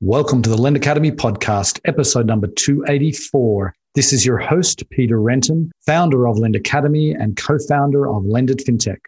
Welcome to the Lend Academy podcast, episode number 284. This is your host, Peter Renton, founder of Lend Academy and co founder of Lendit FinTech.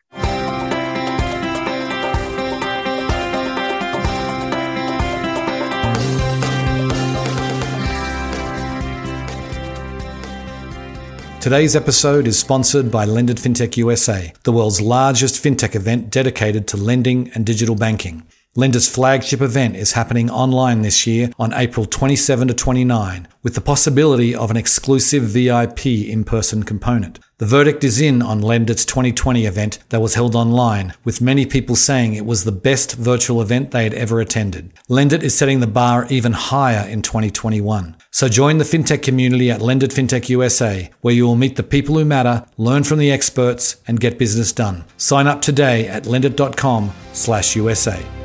Today's episode is sponsored by Lendit FinTech USA, the world's largest fintech event dedicated to lending and digital banking. Lendit's flagship event is happening online this year on April 27 to 29, with the possibility of an exclusive VIP in person component. The verdict is in on Lendit's 2020 event that was held online, with many people saying it was the best virtual event they had ever attended. Lendit is setting the bar even higher in 2021. So join the fintech community at Lendit FinTech USA, where you will meet the people who matter, learn from the experts, and get business done. Sign up today at lendit.com/usa.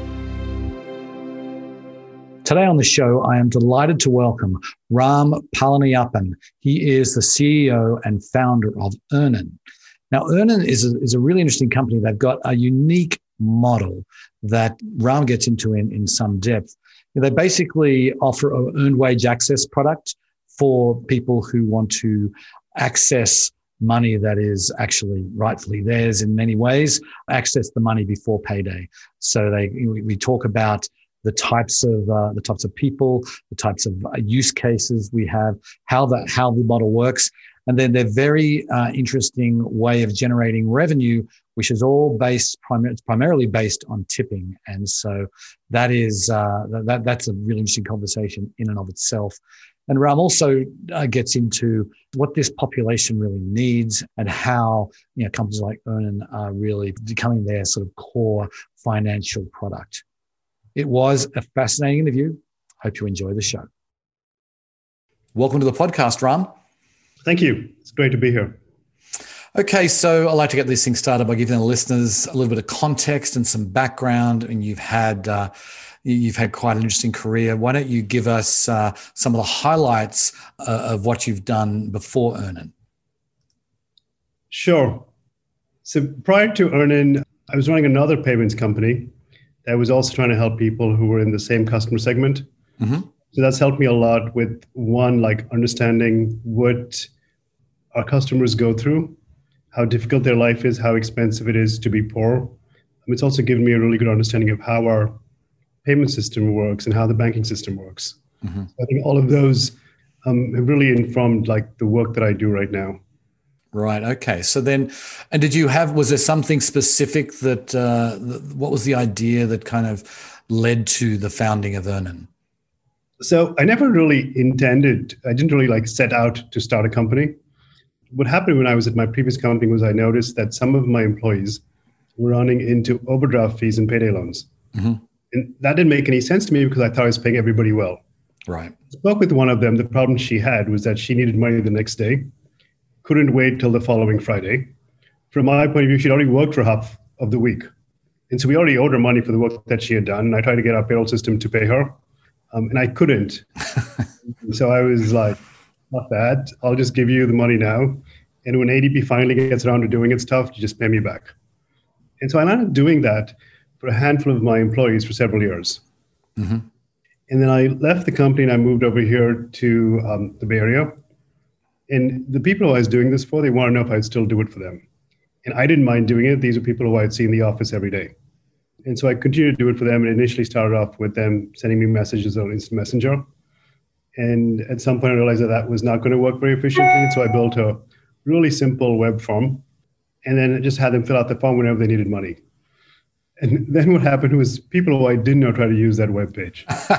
Today on the show, I am delighted to welcome Ram Palaniappan. He is the CEO and founder of Earnin. Now, Earnin is a, is a really interesting company. They've got a unique model that Ram gets into in, in some depth. They basically offer an earned wage access product for people who want to access money that is actually rightfully theirs in many ways, access the money before payday. So they, we talk about the types of uh, the types of people, the types of uh, use cases we have, how that how the model works, and then their very uh, interesting way of generating revenue, which is all based prim- primarily based on tipping, and so that is uh, that that's a really interesting conversation in and of itself. And Ram also uh, gets into what this population really needs and how you know companies like Earnin are really becoming their sort of core financial product. It was a fascinating interview. Hope you enjoy the show. Welcome to the podcast, Ram. Thank you. It's great to be here. Okay, so I like to get these things started by giving the listeners a little bit of context and some background. And you've had uh, you've had quite an interesting career. Why don't you give us uh, some of the highlights uh, of what you've done before Earnin? Sure. So prior to Earnin, I was running another payments company that was also trying to help people who were in the same customer segment. Mm-hmm. So that's helped me a lot with one, like understanding what our customers go through, how difficult their life is, how expensive it is to be poor. It's also given me a really good understanding of how our payment system works and how the banking system works. Mm-hmm. So I think all of those um, have really informed like the work that I do right now. Right. Okay. So then, and did you have? Was there something specific that? Uh, what was the idea that kind of led to the founding of Earnin? So I never really intended. I didn't really like set out to start a company. What happened when I was at my previous company was I noticed that some of my employees were running into overdraft fees and payday loans, mm-hmm. and that didn't make any sense to me because I thought I was paying everybody well. Right. I spoke with one of them. The problem she had was that she needed money the next day couldn't wait till the following Friday. From my point of view, she'd already worked for half of the week. And so we already owed her money for the work that she had done. And I tried to get our payroll system to pay her, um, and I couldn't. so I was like, not bad. I'll just give you the money now. And when ADP finally gets around to doing its stuff, you just pay me back. And so I ended up doing that for a handful of my employees for several years. Mm-hmm. And then I left the company and I moved over here to um, the Bay Area and the people who I was doing this for, they want to know if I'd still do it for them. And I didn't mind doing it. These are people who I'd see in the office every day. And so I continued to do it for them. And initially started off with them sending me messages on Instant Messenger. And at some point, I realized that that was not going to work very efficiently. So I built a really simple web form and then just had them fill out the form whenever they needed money. And then what happened was people who I didn't know try to use that web page.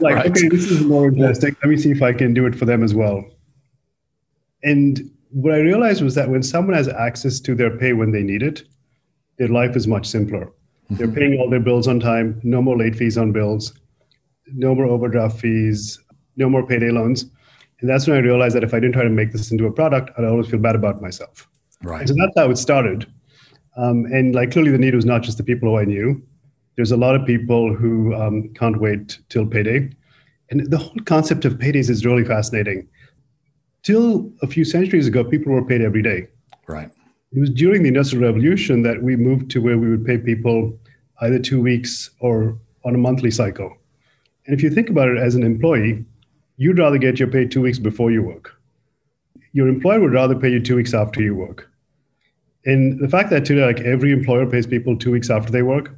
like, right. okay, this is more interesting. Let me see if I can do it for them as well. And what I realized was that when someone has access to their pay when they need it, their life is much simpler. Mm-hmm. They're paying all their bills on time, no more late fees on bills, no more overdraft fees, no more payday loans. And that's when I realized that if I didn't try to make this into a product, I'd always feel bad about myself. Right. And so that's how it started. Um, and like clearly the need was not just the people who I knew. There's a lot of people who um, can't wait till payday. And the whole concept of paydays is really fascinating till a few centuries ago, people were paid every day. Right. It was during the Industrial Revolution that we moved to where we would pay people either two weeks or on a monthly cycle. And if you think about it as an employee, you'd rather get your pay two weeks before you work. Your employer would rather pay you two weeks after you work. And the fact that today, like every employer pays people two weeks after they work,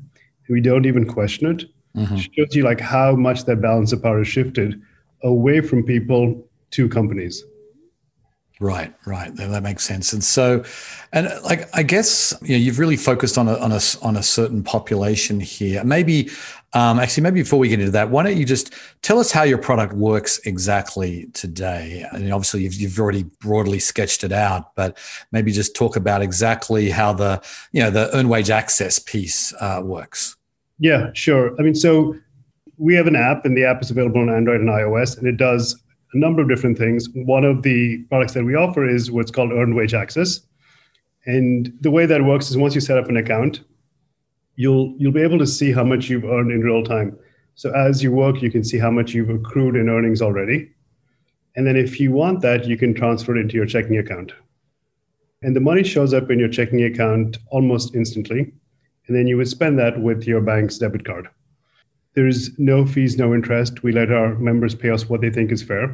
we don't even question it, mm-hmm. shows you like how much that balance of power has shifted away from people to companies. Right, right. That makes sense. And so, and like I guess you know, you've really focused on a on a on a certain population here. Maybe, um, actually, maybe before we get into that, why don't you just tell us how your product works exactly today? I mean, obviously, you've you've already broadly sketched it out, but maybe just talk about exactly how the you know the earned wage access piece uh, works. Yeah, sure. I mean, so we have an app, and the app is available on Android and iOS, and it does a number of different things. One of the products that we offer is what's called earned wage access. And the way that works is once you set up an account, you'll you'll be able to see how much you've earned in real time. So as you work, you can see how much you've accrued in earnings already. And then if you want that, you can transfer it into your checking account. And the money shows up in your checking account almost instantly. And then you would spend that with your bank's debit card. There's no fees, no interest. We let our members pay us what they think is fair.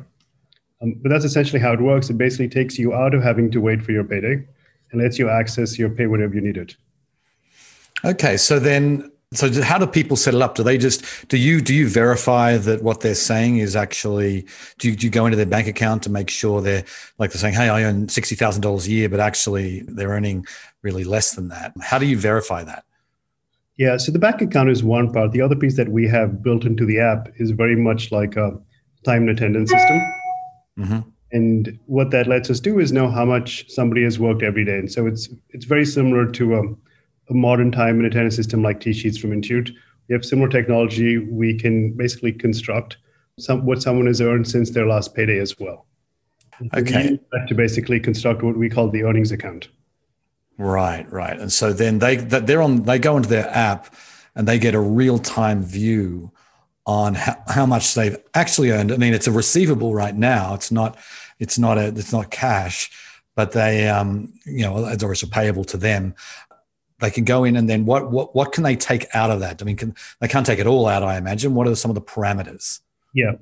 Um, but that's essentially how it works. It basically takes you out of having to wait for your payday and lets you access your pay whenever you need it. Okay, so then so how do people set it up? Do they just do you do you verify that what they're saying is actually do you, do you go into their bank account to make sure they're like they're saying, hey, I earn sixty thousand dollars a year, but actually they're earning really less than that. How do you verify that? Yeah, so the bank account is one part. The other piece that we have built into the app is very much like a time and attendance system. Mm-hmm. And what that lets us do is know how much somebody has worked every day. And so it's it's very similar to a, a modern time and attendance system like T-Sheets from Intuit. We have similar technology. We can basically construct some, what someone has earned since their last payday as well. Okay. To basically construct what we call the earnings account. Right, right. And so then they they're on they go into their app and they get a real time view on how, how much they've actually earned. I mean, it's a receivable right now. It's not it's not a it's not cash, but they um you know it's also payable to them. They can go in and then what what what can they take out of that? I mean, can, they can't take it all out. I imagine. What are some of the parameters? Yeah,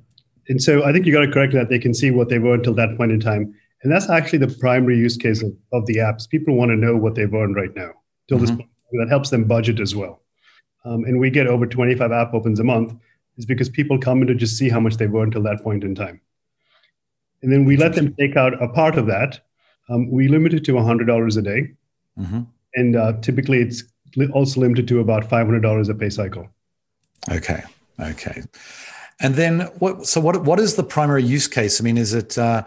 and so I think you got to correct that they can see what they were until that point in time. And that's actually the primary use case of, of the apps. People want to know what they've earned right now. Till mm-hmm. this point, that helps them budget as well. Um, and we get over 25 app opens a month is because people come in to just see how much they've earned till that point in time. And then we let them take out a part of that. Um, we limit it to $100 a day. Mm-hmm. And uh, typically it's also limited to about $500 a pay cycle. Okay. Okay. And then what, so what, what is the primary use case? I mean, is it, uh,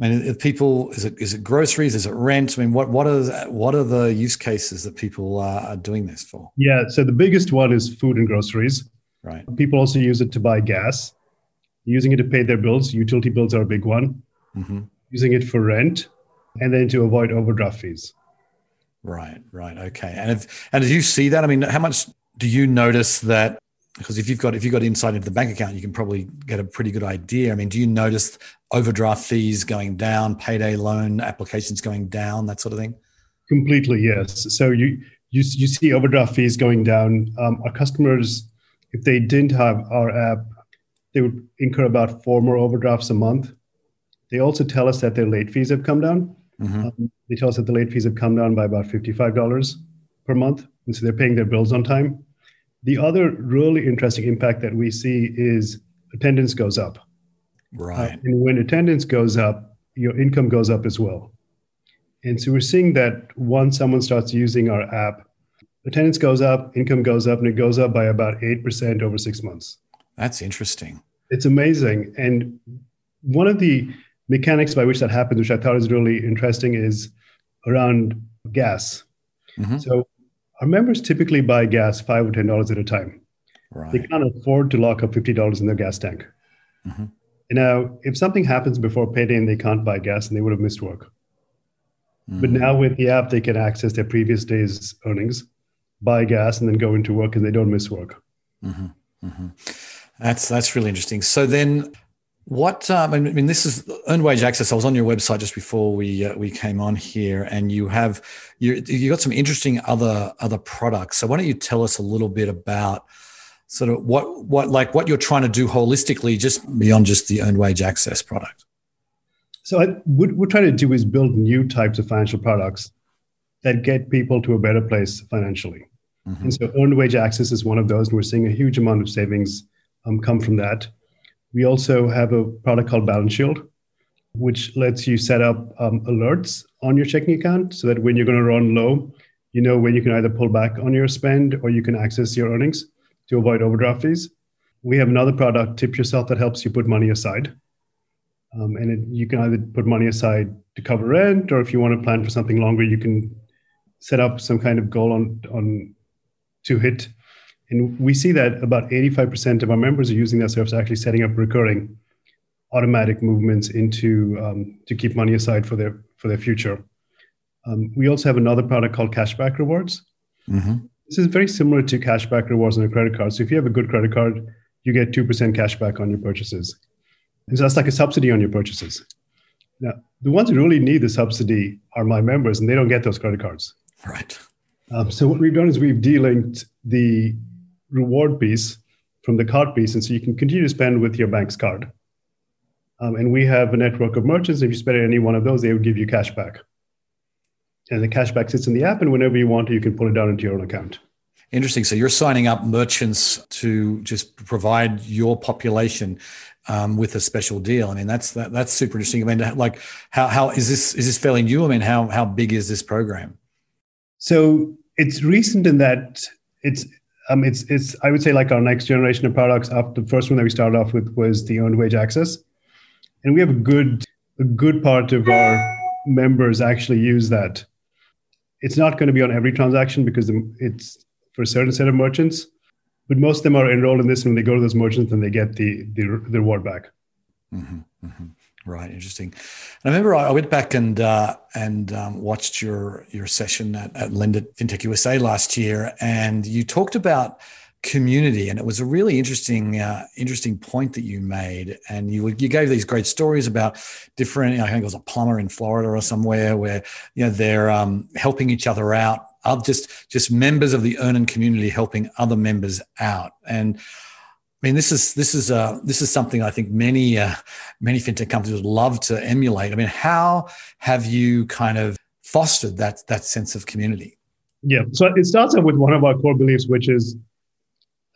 I mean, people is it is it groceries? Is it rent? I mean, what what are what are the use cases that people are doing this for? Yeah, so the biggest one is food and groceries. Right. People also use it to buy gas, using it to pay their bills. Utility bills are a big one. Mm-hmm. Using it for rent, and then to avoid overdraft fees. Right. Right. Okay. And if and as you see that, I mean, how much do you notice that because if you've got if you've got insight into the bank account, you can probably get a pretty good idea. I mean, do you notice overdraft fees going down, payday loan applications going down, that sort of thing? Completely, yes. So you you you see overdraft fees going down. Um, our customers, if they didn't have our app, they would incur about four more overdrafts a month. They also tell us that their late fees have come down. Mm-hmm. Um, they tell us that the late fees have come down by about fifty-five dollars per month, and so they're paying their bills on time. The other really interesting impact that we see is attendance goes up. Right. Uh, and when attendance goes up, your income goes up as well. And so we're seeing that once someone starts using our app, attendance goes up, income goes up, and it goes up by about 8% over six months. That's interesting. It's amazing. And one of the mechanics by which that happens, which I thought is really interesting, is around gas. Mm-hmm. So our members typically buy gas five or ten dollars at a time. Right. They can't afford to lock up fifty dollars in their gas tank. Mm-hmm. Now, if something happens before payday and they can't buy gas, and they would have missed work. Mm-hmm. But now with the app, they can access their previous day's earnings, buy gas, and then go into work, and they don't miss work. Mm-hmm. mm-hmm. That's that's really interesting. So then, what um, I mean, this is earned wage access. I was on your website just before we uh, we came on here, and you have you you got some interesting other other products. So why don't you tell us a little bit about sort of what what like what you're trying to do holistically, just beyond just the earned wage access product. So I, what we're trying to do is build new types of financial products that get people to a better place financially. Mm-hmm. And so earned wage access is one of those, and we're seeing a huge amount of savings um, come from that. We also have a product called Balance Shield, which lets you set up um, alerts on your checking account so that when you're going to run low, you know when you can either pull back on your spend or you can access your earnings to avoid overdraft fees. We have another product, Tip Yourself, that helps you put money aside. Um, and it, you can either put money aside to cover rent, or if you want to plan for something longer, you can set up some kind of goal on on to hit. And we see that about 85% of our members are using that service, actually setting up recurring automatic movements into um, to keep money aside for their for their future. Um, we also have another product called Cashback Rewards. Mm-hmm. This is very similar to Cashback Rewards on a credit card. So if you have a good credit card, you get two percent cashback on your purchases. And so that's like a subsidy on your purchases. Now, the ones who really need the subsidy are my members, and they don't get those credit cards. Right. Um, so what we've done is we've delinked the reward piece from the card piece, and so you can continue to spend with your bank's card. Um, and we have a network of merchants. If you spend at any one of those, they would give you cash back. And the cash back sits in the app, and whenever you want to, you can pull it down into your own account. Interesting. So you're signing up merchants to just provide your population um, with a special deal. I mean, that's that, that's super interesting. I mean, like, how how is this is this fairly new? I mean, how how big is this program? So it's recent in that it's um it's it's I would say like our next generation of products. After the first one that we started off with was the earned wage access, and we have a good a good part of our members actually use that. It's not going to be on every transaction because it's for a certain set of merchants but most of them are enrolled in this and when they go to those merchants and they get the the, the reward back mm-hmm, mm-hmm. Right interesting i remember i went back and uh, and um, watched your your session at, at lendit fintech usa last year and you talked about community and it was a really interesting uh, interesting point that you made and you you gave these great stories about different you know, i think it was a plumber in florida or somewhere where you know they're um, helping each other out of just just members of the Earnin community helping other members out. And I mean, this is this is uh, this is something I think many uh, many fintech companies would love to emulate. I mean, how have you kind of fostered that that sense of community? Yeah, so it starts out with one of our core beliefs, which is,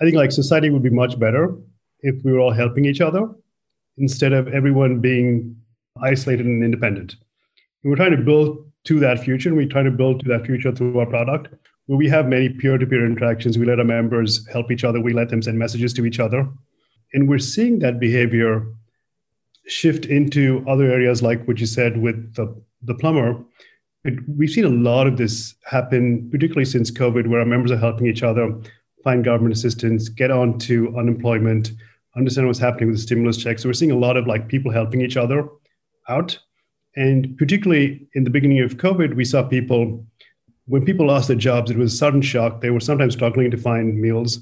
I think like society would be much better if we were all helping each other instead of everyone being isolated and independent. And we're trying to build to that future. And we try to build to that future through our product. Where we have many peer-to-peer interactions. We let our members help each other. We let them send messages to each other. And we're seeing that behavior shift into other areas like what you said with the, the plumber. It, we've seen a lot of this happen, particularly since COVID, where our members are helping each other find government assistance, get on to unemployment, understand what's happening with the stimulus checks. So we're seeing a lot of like people helping each other out. And particularly in the beginning of COVID, we saw people, when people lost their jobs, it was a sudden shock. They were sometimes struggling to find meals.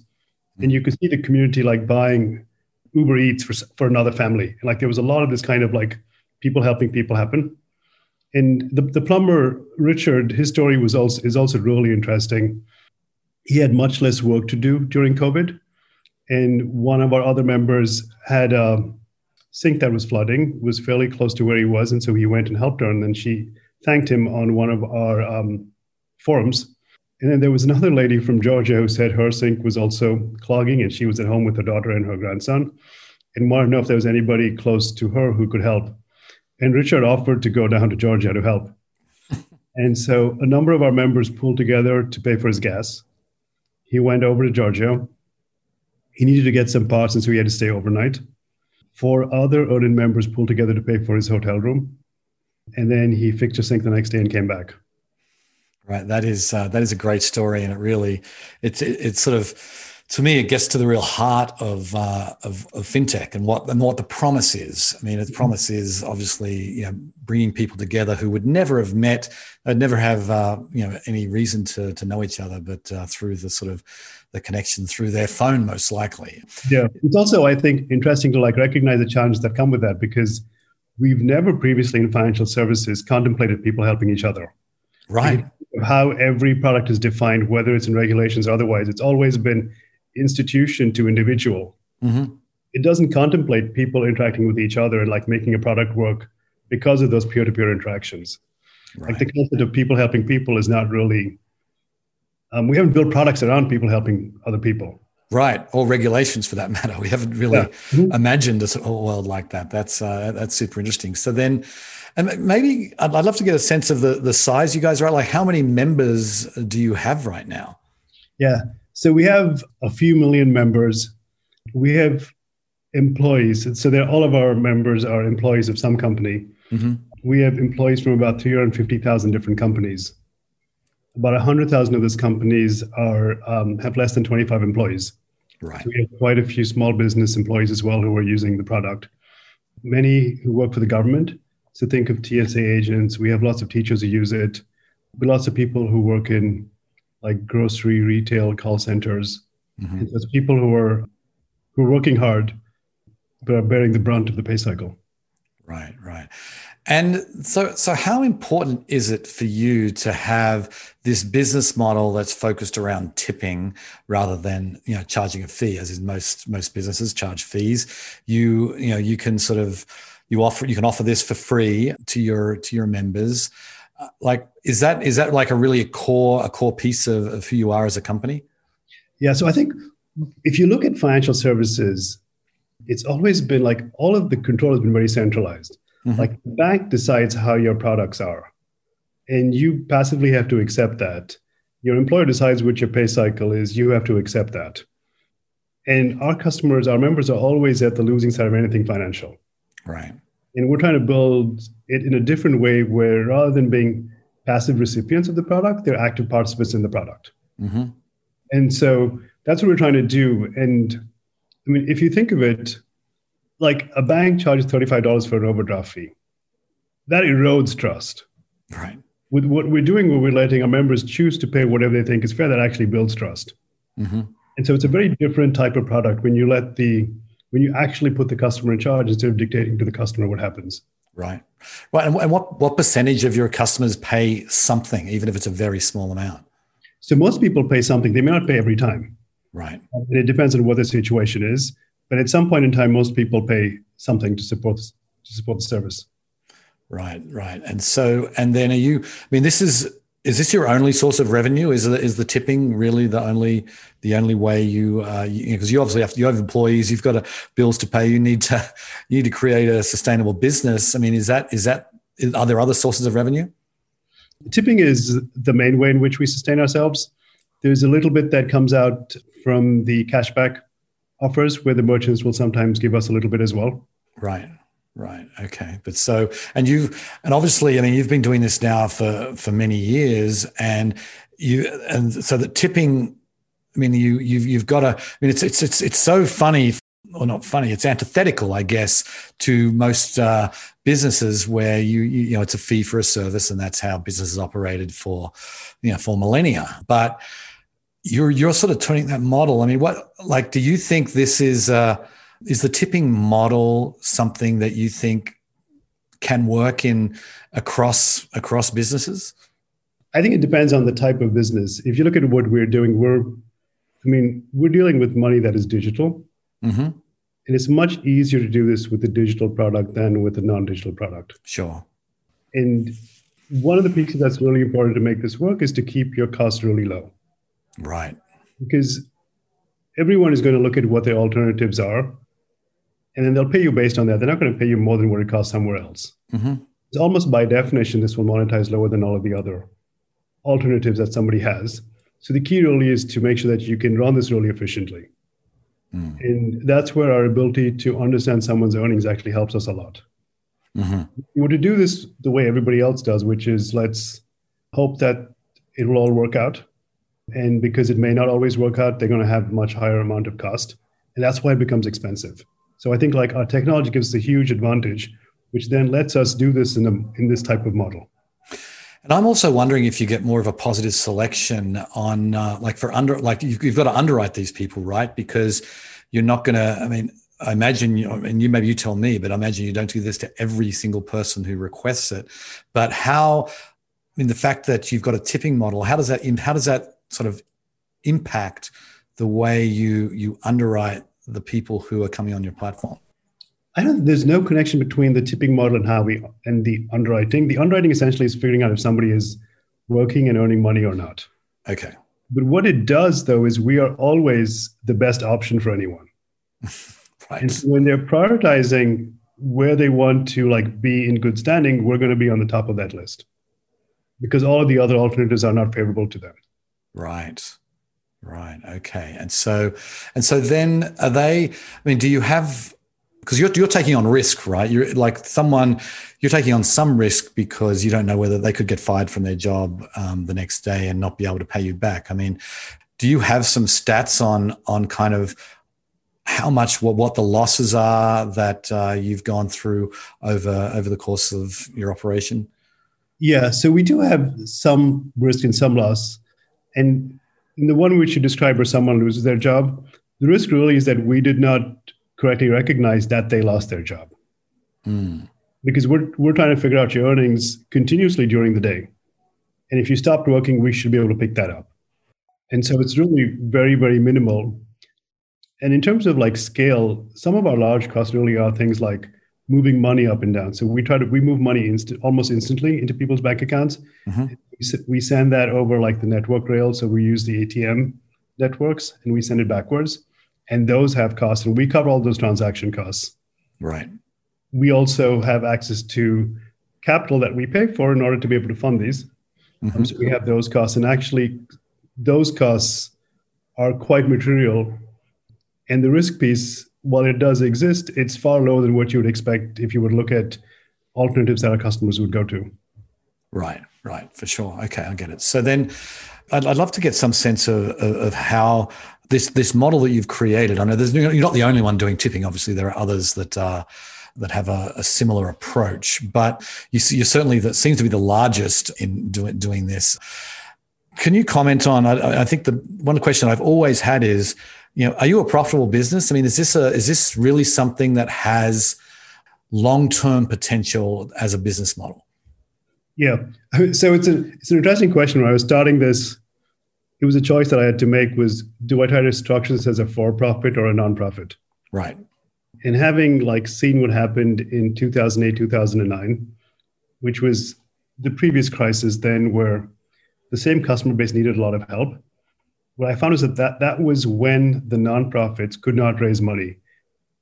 And you could see the community like buying Uber Eats for, for another family. And like there was a lot of this kind of like people helping people happen. And the, the plumber, Richard, his story was also is also really interesting. He had much less work to do during COVID. And one of our other members had a, sink that was flooding was fairly close to where he was, and so he went and helped her. And then she thanked him on one of our um, forums. And then there was another lady from Georgia who said her sink was also clogging, and she was at home with her daughter and her grandson, and wanted to know if there was anybody close to her who could help. And Richard offered to go down to Georgia to help. and so a number of our members pulled together to pay for his gas. He went over to Georgia. He needed to get some parts, and so he had to stay overnight four other Earnin members pulled together to pay for his hotel room. And then he fixed a sink the next day and came back. Right. That is uh, that is a great story, and it really it's it, it's sort of to me it gets to the real heart of, uh, of of fintech and what and what the promise is. I mean, the promise is obviously you know bringing people together who would never have met, they'd never have uh, you know any reason to to know each other, but uh, through the sort of the connection through their phone, most likely. Yeah, it's also I think interesting to like recognize the challenges that come with that because we've never previously in financial services contemplated people helping each other. Right. How every product is defined, whether it's in regulations or otherwise, it's always been institution to individual. Mm-hmm. It doesn't contemplate people interacting with each other and like making a product work because of those peer-to-peer interactions. Right. Like the concept of people helping people is not really. Um, we haven't built products around people helping other people. Right, or regulations for that matter. We haven't really yeah. mm-hmm. imagined a world like that. That's uh, that's super interesting. So then, and maybe I'd, I'd love to get a sense of the the size you guys are at. Like, how many members do you have right now? Yeah, so we have a few million members. We have employees. So they're, all of our members are employees of some company. Mm-hmm. We have employees from about 350,000 different companies. About 100,000 of those companies are um, have less than 25 employees. Right. So we have quite a few small business employees as well who are using the product. Many who work for the government. So think of TSA agents. We have lots of teachers who use it. But lots of people who work in like grocery, retail, call centers. Mm-hmm. There's people who are who are working hard but are bearing the brunt of the pay cycle. Right, right. And so, so how important is it for you to have this business model that's focused around tipping rather than you know charging a fee, as is most most businesses charge fees? You you know you can sort of you offer you can offer this for free to your to your members. Uh, like, is that is that like a really a core a core piece of, of who you are as a company? Yeah. So I think if you look at financial services, it's always been like all of the control has been very centralized Mm-hmm. Like the bank decides how your products are, and you passively have to accept that. Your employer decides what your pay cycle is. You have to accept that. And our customers, our members, are always at the losing side of anything financial. Right. And we're trying to build it in a different way, where rather than being passive recipients of the product, they're active participants in the product. Mm-hmm. And so that's what we're trying to do. And I mean, if you think of it, like a bank charges $35 for an overdraft fee. That erodes trust. Right. With what we're doing, where we're letting our members choose to pay whatever they think is fair, that actually builds trust. Mm-hmm. And so it's a very different type of product when you let the when you actually put the customer in charge instead of dictating to the customer what happens. Right. Right. And, and what what percentage of your customers pay something, even if it's a very small amount? So most people pay something. They may not pay every time. Right. And it depends on what the situation is. But at some point in time, most people pay something to support to support the service. Right, right. And so, and then are you? I mean, this is is this your only source of revenue? Is the, is the tipping really the only the only way you because uh, you, know, you, obviously have you have employees, you've got a, bills to pay, you need to you need to create a sustainable business. I mean, is that is that are there other sources of revenue? Tipping is the main way in which we sustain ourselves. There's a little bit that comes out from the cashback offers where the merchants will sometimes give us a little bit as well. Right. Right. Okay. But so, and you've, and obviously, I mean, you've been doing this now for for many years, and you, and so the tipping. I mean, you you've you've got to. I mean, it's it's it's it's so funny, or not funny. It's antithetical, I guess, to most uh, businesses where you, you you know it's a fee for a service, and that's how businesses operated for, you know, for millennia. But you're you're sort of turning that model. I mean, what like do you think this is uh, is the tipping model something that you think can work in across across businesses? I think it depends on the type of business. If you look at what we're doing, we're I mean, we're dealing with money that is digital. Mm-hmm. And it's much easier to do this with a digital product than with a non-digital product. Sure. And one of the pieces that's really important to make this work is to keep your costs really low. Right. Because everyone is going to look at what their alternatives are, and then they'll pay you based on that. They're not going to pay you more than what it costs somewhere else. Mm-hmm. It's almost by definition, this will monetize lower than all of the other alternatives that somebody has. So the key really is to make sure that you can run this really efficiently. Mm. And that's where our ability to understand someone's earnings actually helps us a lot. Mm-hmm. You want to do this the way everybody else does, which is let's hope that it will all work out and because it may not always work out they're going to have much higher amount of cost and that's why it becomes expensive so i think like our technology gives us a huge advantage which then lets us do this in, a, in this type of model and I'm also wondering if you get more of a positive selection on, uh, like for under, like you've, you've, got to underwrite these people, right? Because you're not going to. I mean, I imagine, you, and you maybe you tell me, but I imagine you don't do this to every single person who requests it. But how? I mean, the fact that you've got a tipping model, how does that? How does that sort of impact the way you you underwrite the people who are coming on your platform? I don't. There's no connection between the tipping model and how we and the underwriting. The underwriting essentially is figuring out if somebody is working and earning money or not. Okay. But what it does though is we are always the best option for anyone. right. And so when they're prioritizing where they want to like be in good standing, we're going to be on the top of that list because all of the other alternatives are not favorable to them. Right. Right. Okay. And so, and so then are they, I mean, do you have, because you're, you're taking on risk, right? You're like someone, you're taking on some risk because you don't know whether they could get fired from their job um, the next day and not be able to pay you back. I mean, do you have some stats on, on kind of how much, what, what the losses are that uh, you've gone through over, over the course of your operation? Yeah. So we do have some risk and some loss. And in the one which you describe where someone loses their job, the risk really is that we did not correctly recognize that they lost their job. Mm. Because we're, we're trying to figure out your earnings continuously during the day. And if you stopped working, we should be able to pick that up. And so it's really very, very minimal. And in terms of like scale, some of our large costs really are things like moving money up and down. So we try to we move money inst- almost instantly into people's bank accounts. Mm-hmm. We send that over like the network rail. So we use the ATM networks and we send it backwards. And those have costs, and we cover all those transaction costs. Right. We also have access to capital that we pay for in order to be able to fund these. Mm-hmm. Um, so we have those costs, and actually, those costs are quite material. And the risk piece while it does exist, it's far lower than what you would expect if you would look at alternatives that our customers would go to. Right, right, for sure. Okay, I get it. So then, I'd, I'd love to get some sense of, of, of how this this model that you've created. I know there's you're not the only one doing tipping. Obviously, there are others that are that have a, a, similar approach, but you see, you're certainly that seems to be the largest in doing doing this. Can you comment on? I, I think the one question I've always had is you know, are you a profitable business? I mean, is this a is this really something that has long term potential as a business model? Yeah, so it's a it's an interesting question. When I was starting this, it was a choice that I had to make: was do I try to structure this as a for profit or a nonprofit? Right. And having like seen what happened in 2008 2009, which was the previous crisis, then where the same customer base needed a lot of help what I found is that, that that was when the nonprofits could not raise money.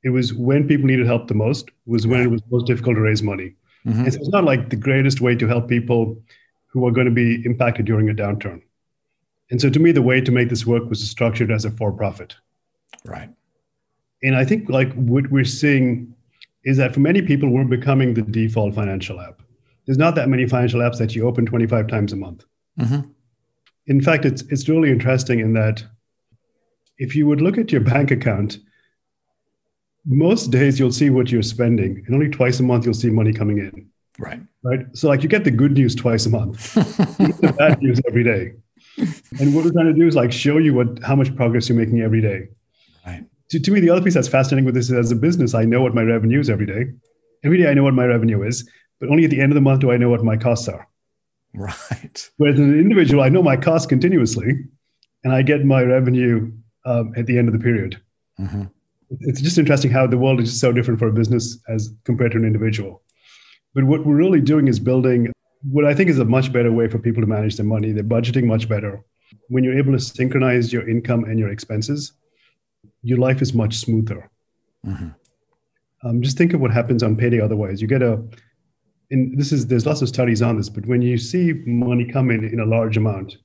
It was when people needed help the most, was when it was most difficult to raise money. Mm-hmm. And so it's not like the greatest way to help people who are going to be impacted during a downturn. And so to me, the way to make this work was to structure it as a for profit. Right. And I think like what we're seeing is that for many people, we're becoming the default financial app. There's not that many financial apps that you open 25 times a month. Mm-hmm in fact, it's it's really interesting in that if you would look at your bank account, most days you'll see what you're spending, and only twice a month you'll see money coming in. Right. Right. So like you get the good news twice a month, the bad news every day. And what we're trying to do is like show you what how much progress you're making every day. Right. To, to me, the other piece that's fascinating with this is as a business, I know what my revenue is every day. Every day I know what my revenue is, but only at the end of the month do I know what my costs are. Right. Whereas an individual, I know my costs continuously, and I get my revenue um, at the end of the period. Mm-hmm. It's just interesting how the world is just so different for a business as compared to an individual. But what we're really doing is building what I think is a much better way for people to manage their money. They're budgeting much better. When you're able to synchronize your income and your expenses, your life is much smoother. Mm-hmm. Um, just think of what happens on payday otherwise. You get a and this is there's lots of studies on this, but when you see money come in in a large amount,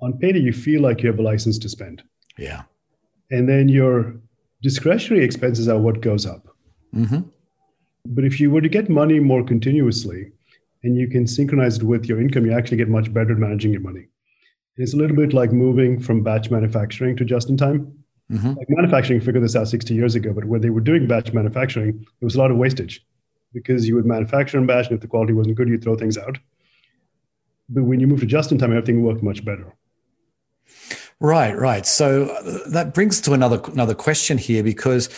on payday you feel like you have a license to spend. Yeah. And then your discretionary expenses are what goes up. Mm-hmm. But if you were to get money more continuously and you can synchronize it with your income, you actually get much better at managing your money. And it's a little bit like moving from batch manufacturing to just in time. Mm-hmm. Like manufacturing figured this out 60 years ago, but when they were doing batch manufacturing, there was a lot of wastage because you would manufacture in batch, and if the quality wasn't good, you'd throw things out. But when you move to just in time, everything worked much better. Right, right. So uh, that brings to another another question here because,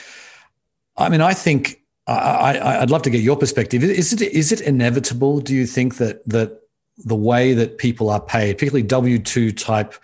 I mean, I think I, I would love to get your perspective. Is it is it inevitable? Do you think that that the way that people are paid, particularly W two type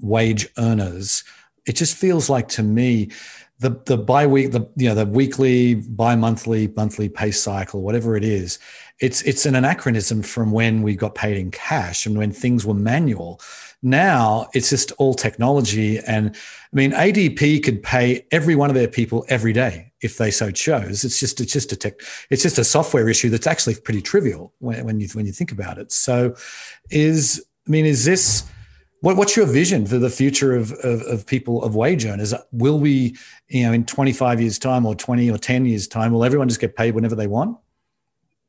wage earners, it just feels like to me the the bi week the you know the weekly bi monthly monthly pay cycle whatever it is it's it's an anachronism from when we got paid in cash and when things were manual now it's just all technology and i mean adp could pay every one of their people every day if they so chose it's just it's just a tech it's just a software issue that's actually pretty trivial when, when you when you think about it so is i mean is this what, what's your vision for the future of, of, of, people of wage earners? Will we, you know, in 25 years' time or 20 or 10 years' time, will everyone just get paid whenever they want?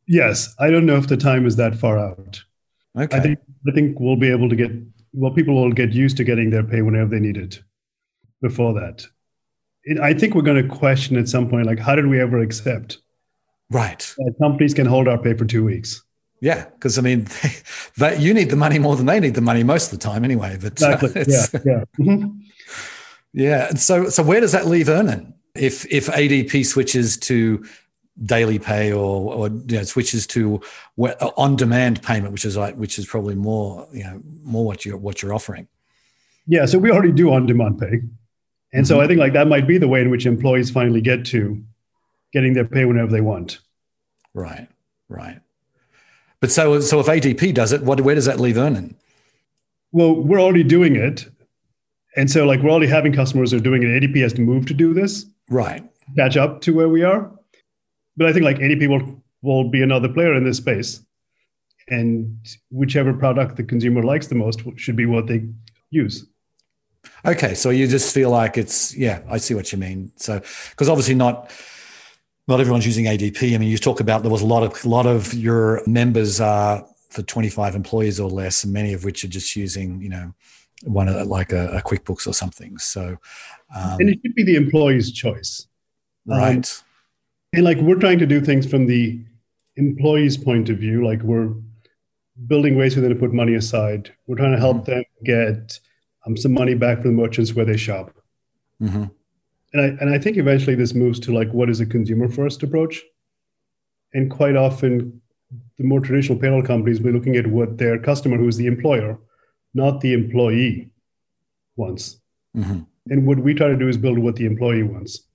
Yes, I don't know if the time is that far out. Okay. I think I think we'll be able to get well, people will get used to getting their pay whenever they need it. Before that, it, I think we're going to question at some point, like, how did we ever accept? Right. That companies can hold our pay for two weeks. Yeah, because I mean, they, you need the money more than they need the money most of the time, anyway. But exactly. Uh, yeah, yeah, mm-hmm. yeah. And so, so where does that leave Earnin if if ADP switches to daily pay or or you know, switches to on demand payment, which is like which is probably more you know more what you're what you're offering. Yeah, so we already do on demand pay, and mm-hmm. so I think like that might be the way in which employees finally get to getting their pay whenever they want. Right. Right. But so, so if ADP does it, what, where does that leave Earnin? Well, we're already doing it. And so, like, we're already having customers who are doing it. ADP has to move to do this. Right. Catch up to where we are. But I think, like, ADP will, will be another player in this space. And whichever product the consumer likes the most should be what they use. Okay. So you just feel like it's, yeah, I see what you mean. So, because obviously not, not everyone's using ADP. I mean, you talk about there was a lot of a lot of your members are for 25 employees or less, and many of which are just using, you know, one of like a, a QuickBooks or something. So, um, and it should be the employee's choice, right? Um, and like we're trying to do things from the employee's point of view, like we're building ways for them to put money aside. We're trying to help mm-hmm. them get um, some money back from the merchants where they shop. Mm-hmm and I and I think eventually this moves to like what is a consumer first approach, and quite often the more traditional payroll companies will be looking at what their customer, who is the employer, not the employee, wants. Mm-hmm. And what we try to do is build what the employee wants.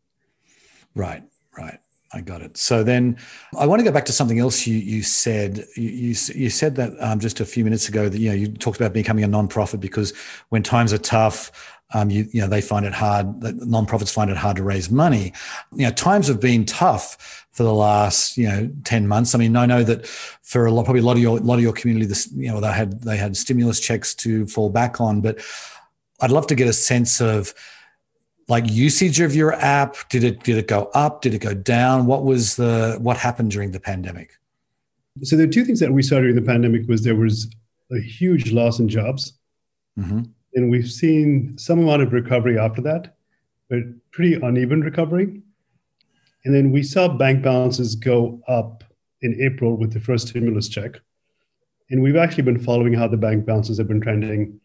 Right, right. I got it. So then, I want to go back to something else you you said. You you, you said that um, just a few minutes ago that you know you talked about becoming a nonprofit because when times are tough, um, you, you know, they find it hard, nonprofits find it hard to raise money. You know, times have been tough for the last, you know, 10 months. I mean, I know that for a lot, probably a lot of your, lot of your community, this, you know, they had, they had stimulus checks to fall back on, but I'd love to get a sense of like usage of your app. Did it, did it go up? Did it go down? What was the, what happened during the pandemic? So the two things that we saw during the pandemic was there was a huge loss in jobs. Mm-hmm and we've seen some amount of recovery after that, but pretty uneven recovery. And then we saw bank balances go up in April with the first stimulus check. And we've actually been following how the bank balances have been trending.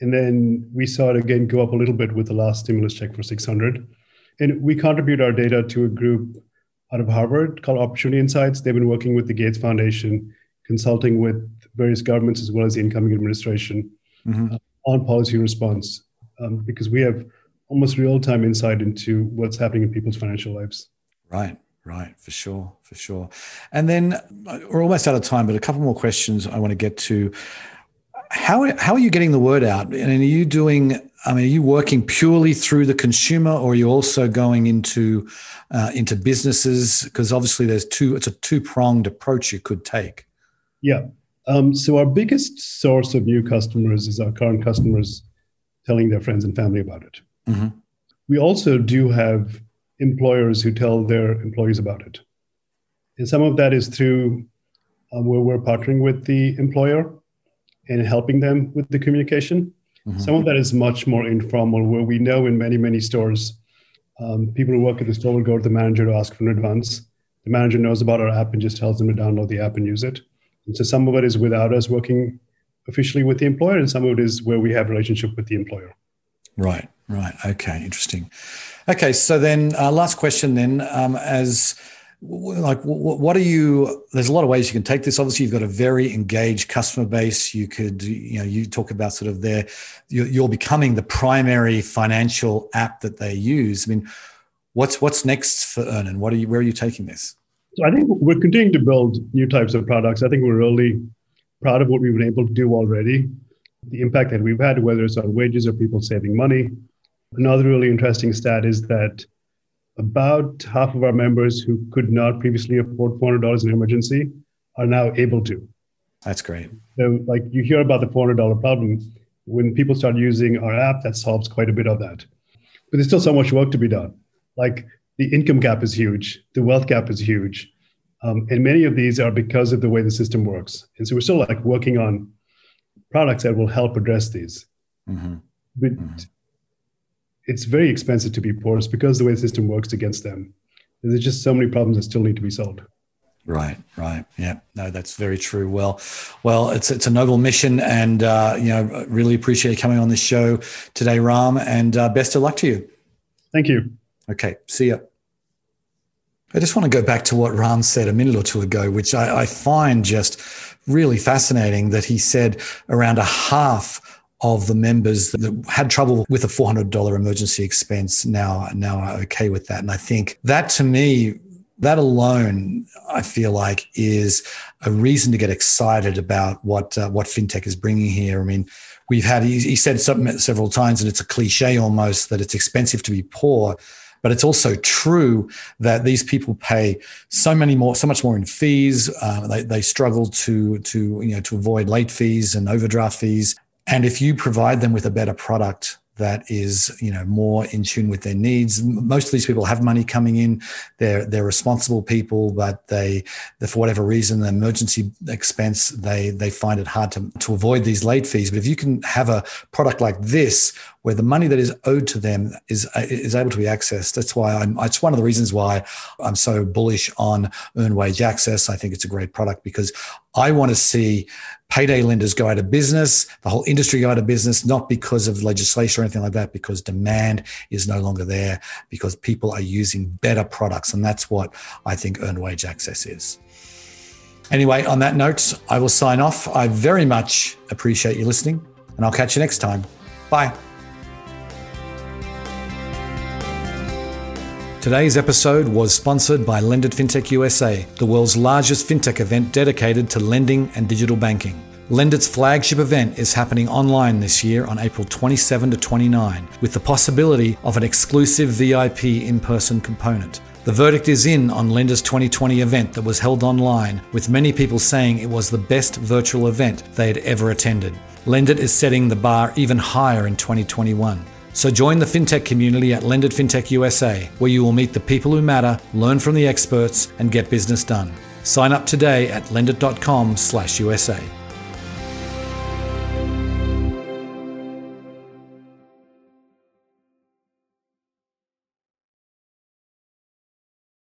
And then we saw it again go up a little bit with the last stimulus check for 600. And we contribute our data to a group out of Harvard called Opportunity Insights. They've been working with the Gates Foundation, consulting with various governments as well as the incoming administration. Mm-hmm. Uh, on policy response um, because we have almost real time insight into what's happening in people's financial lives. Right, right, for sure, for sure. And then uh, we're almost out of time, but a couple more questions I want to get to. How, how are you getting the word out? And are you doing, I mean, are you working purely through the consumer or are you also going into, uh, into businesses? Because obviously there's two, it's a two pronged approach you could take. Yeah. Um, so our biggest source of new customers is our current customers telling their friends and family about it. Mm-hmm. We also do have employers who tell their employees about it. And some of that is through um, where we're partnering with the employer and helping them with the communication. Mm-hmm. Some of that is much more informal, where we know in many, many stores, um, people who work at the store will go to the manager to ask for an advance. The manager knows about our app and just tells them to download the app and use it. And so some of it is without us working officially with the employer, and some of it is where we have a relationship with the employer. Right, right. Okay, interesting. Okay, so then uh, last question then, um, as like what are you there's a lot of ways you can take this. Obviously you've got a very engaged customer base. You could you know you talk about sort of their you're becoming the primary financial app that they use. I mean what's what's next for earnin what are you where are you taking this? So i think we're continuing to build new types of products. I think we're really proud of what we've been able to do already. The impact that we've had whether it's on wages or people saving money. Another really interesting stat is that about half of our members who could not previously afford $400 in emergency are now able to. That's great. So, like you hear about the $400 problem, when people start using our app, that solves quite a bit of that. But there's still so much work to be done. Like the income gap is huge, the wealth gap is huge. Um, and many of these are because of the way the system works. And so we're still like working on products that will help address these. Mm-hmm. But mm-hmm it's very expensive to be poor. It's because the way the system works against them. There's just so many problems that still need to be solved. Right, right. Yeah, no, that's very true. Well, well, it's it's a noble mission, and uh, you know, really appreciate you coming on the show today, Ram, and uh, best of luck to you. Thank you. Okay, see ya. I just want to go back to what Ram said a minute or two ago, which I, I find just really fascinating. That he said around a half of the members that had trouble with a $400 emergency expense now now are okay with that and i think that to me that alone i feel like is a reason to get excited about what uh, what fintech is bringing here i mean we've had he, said something several times and it's a cliche almost that it's expensive to be poor but it's also true that these people pay so many more, so much more in fees. Uh, they, they struggle to to you know to avoid late fees and overdraft fees. And if you provide them with a better product that is, you know, more in tune with their needs, most of these people have money coming in. They're they're responsible people, but they, for whatever reason, the emergency expense, they they find it hard to to avoid these late fees. But if you can have a product like this where the money that is owed to them is is able to be accessed. That's why I'm. It's one of the reasons why I'm so bullish on earned wage access. I think it's a great product because I want to see payday lenders go out of business, the whole industry go out of business, not because of legislation or anything like that, because demand is no longer there, because people are using better products, and that's what I think earned wage access is. Anyway, on that note, I will sign off. I very much appreciate you listening, and I'll catch you next time. Bye. Today's episode was sponsored by Lendit FinTech USA, the world's largest fintech event dedicated to lending and digital banking. Lendit's flagship event is happening online this year on April 27 to 29, with the possibility of an exclusive VIP in person component. The verdict is in on Lendit's 2020 event that was held online, with many people saying it was the best virtual event they had ever attended. Lendit is setting the bar even higher in 2021. So join the fintech community at Lendit FinTech USA, where you will meet the people who matter, learn from the experts, and get business done. Sign up today at lendit.com/usa.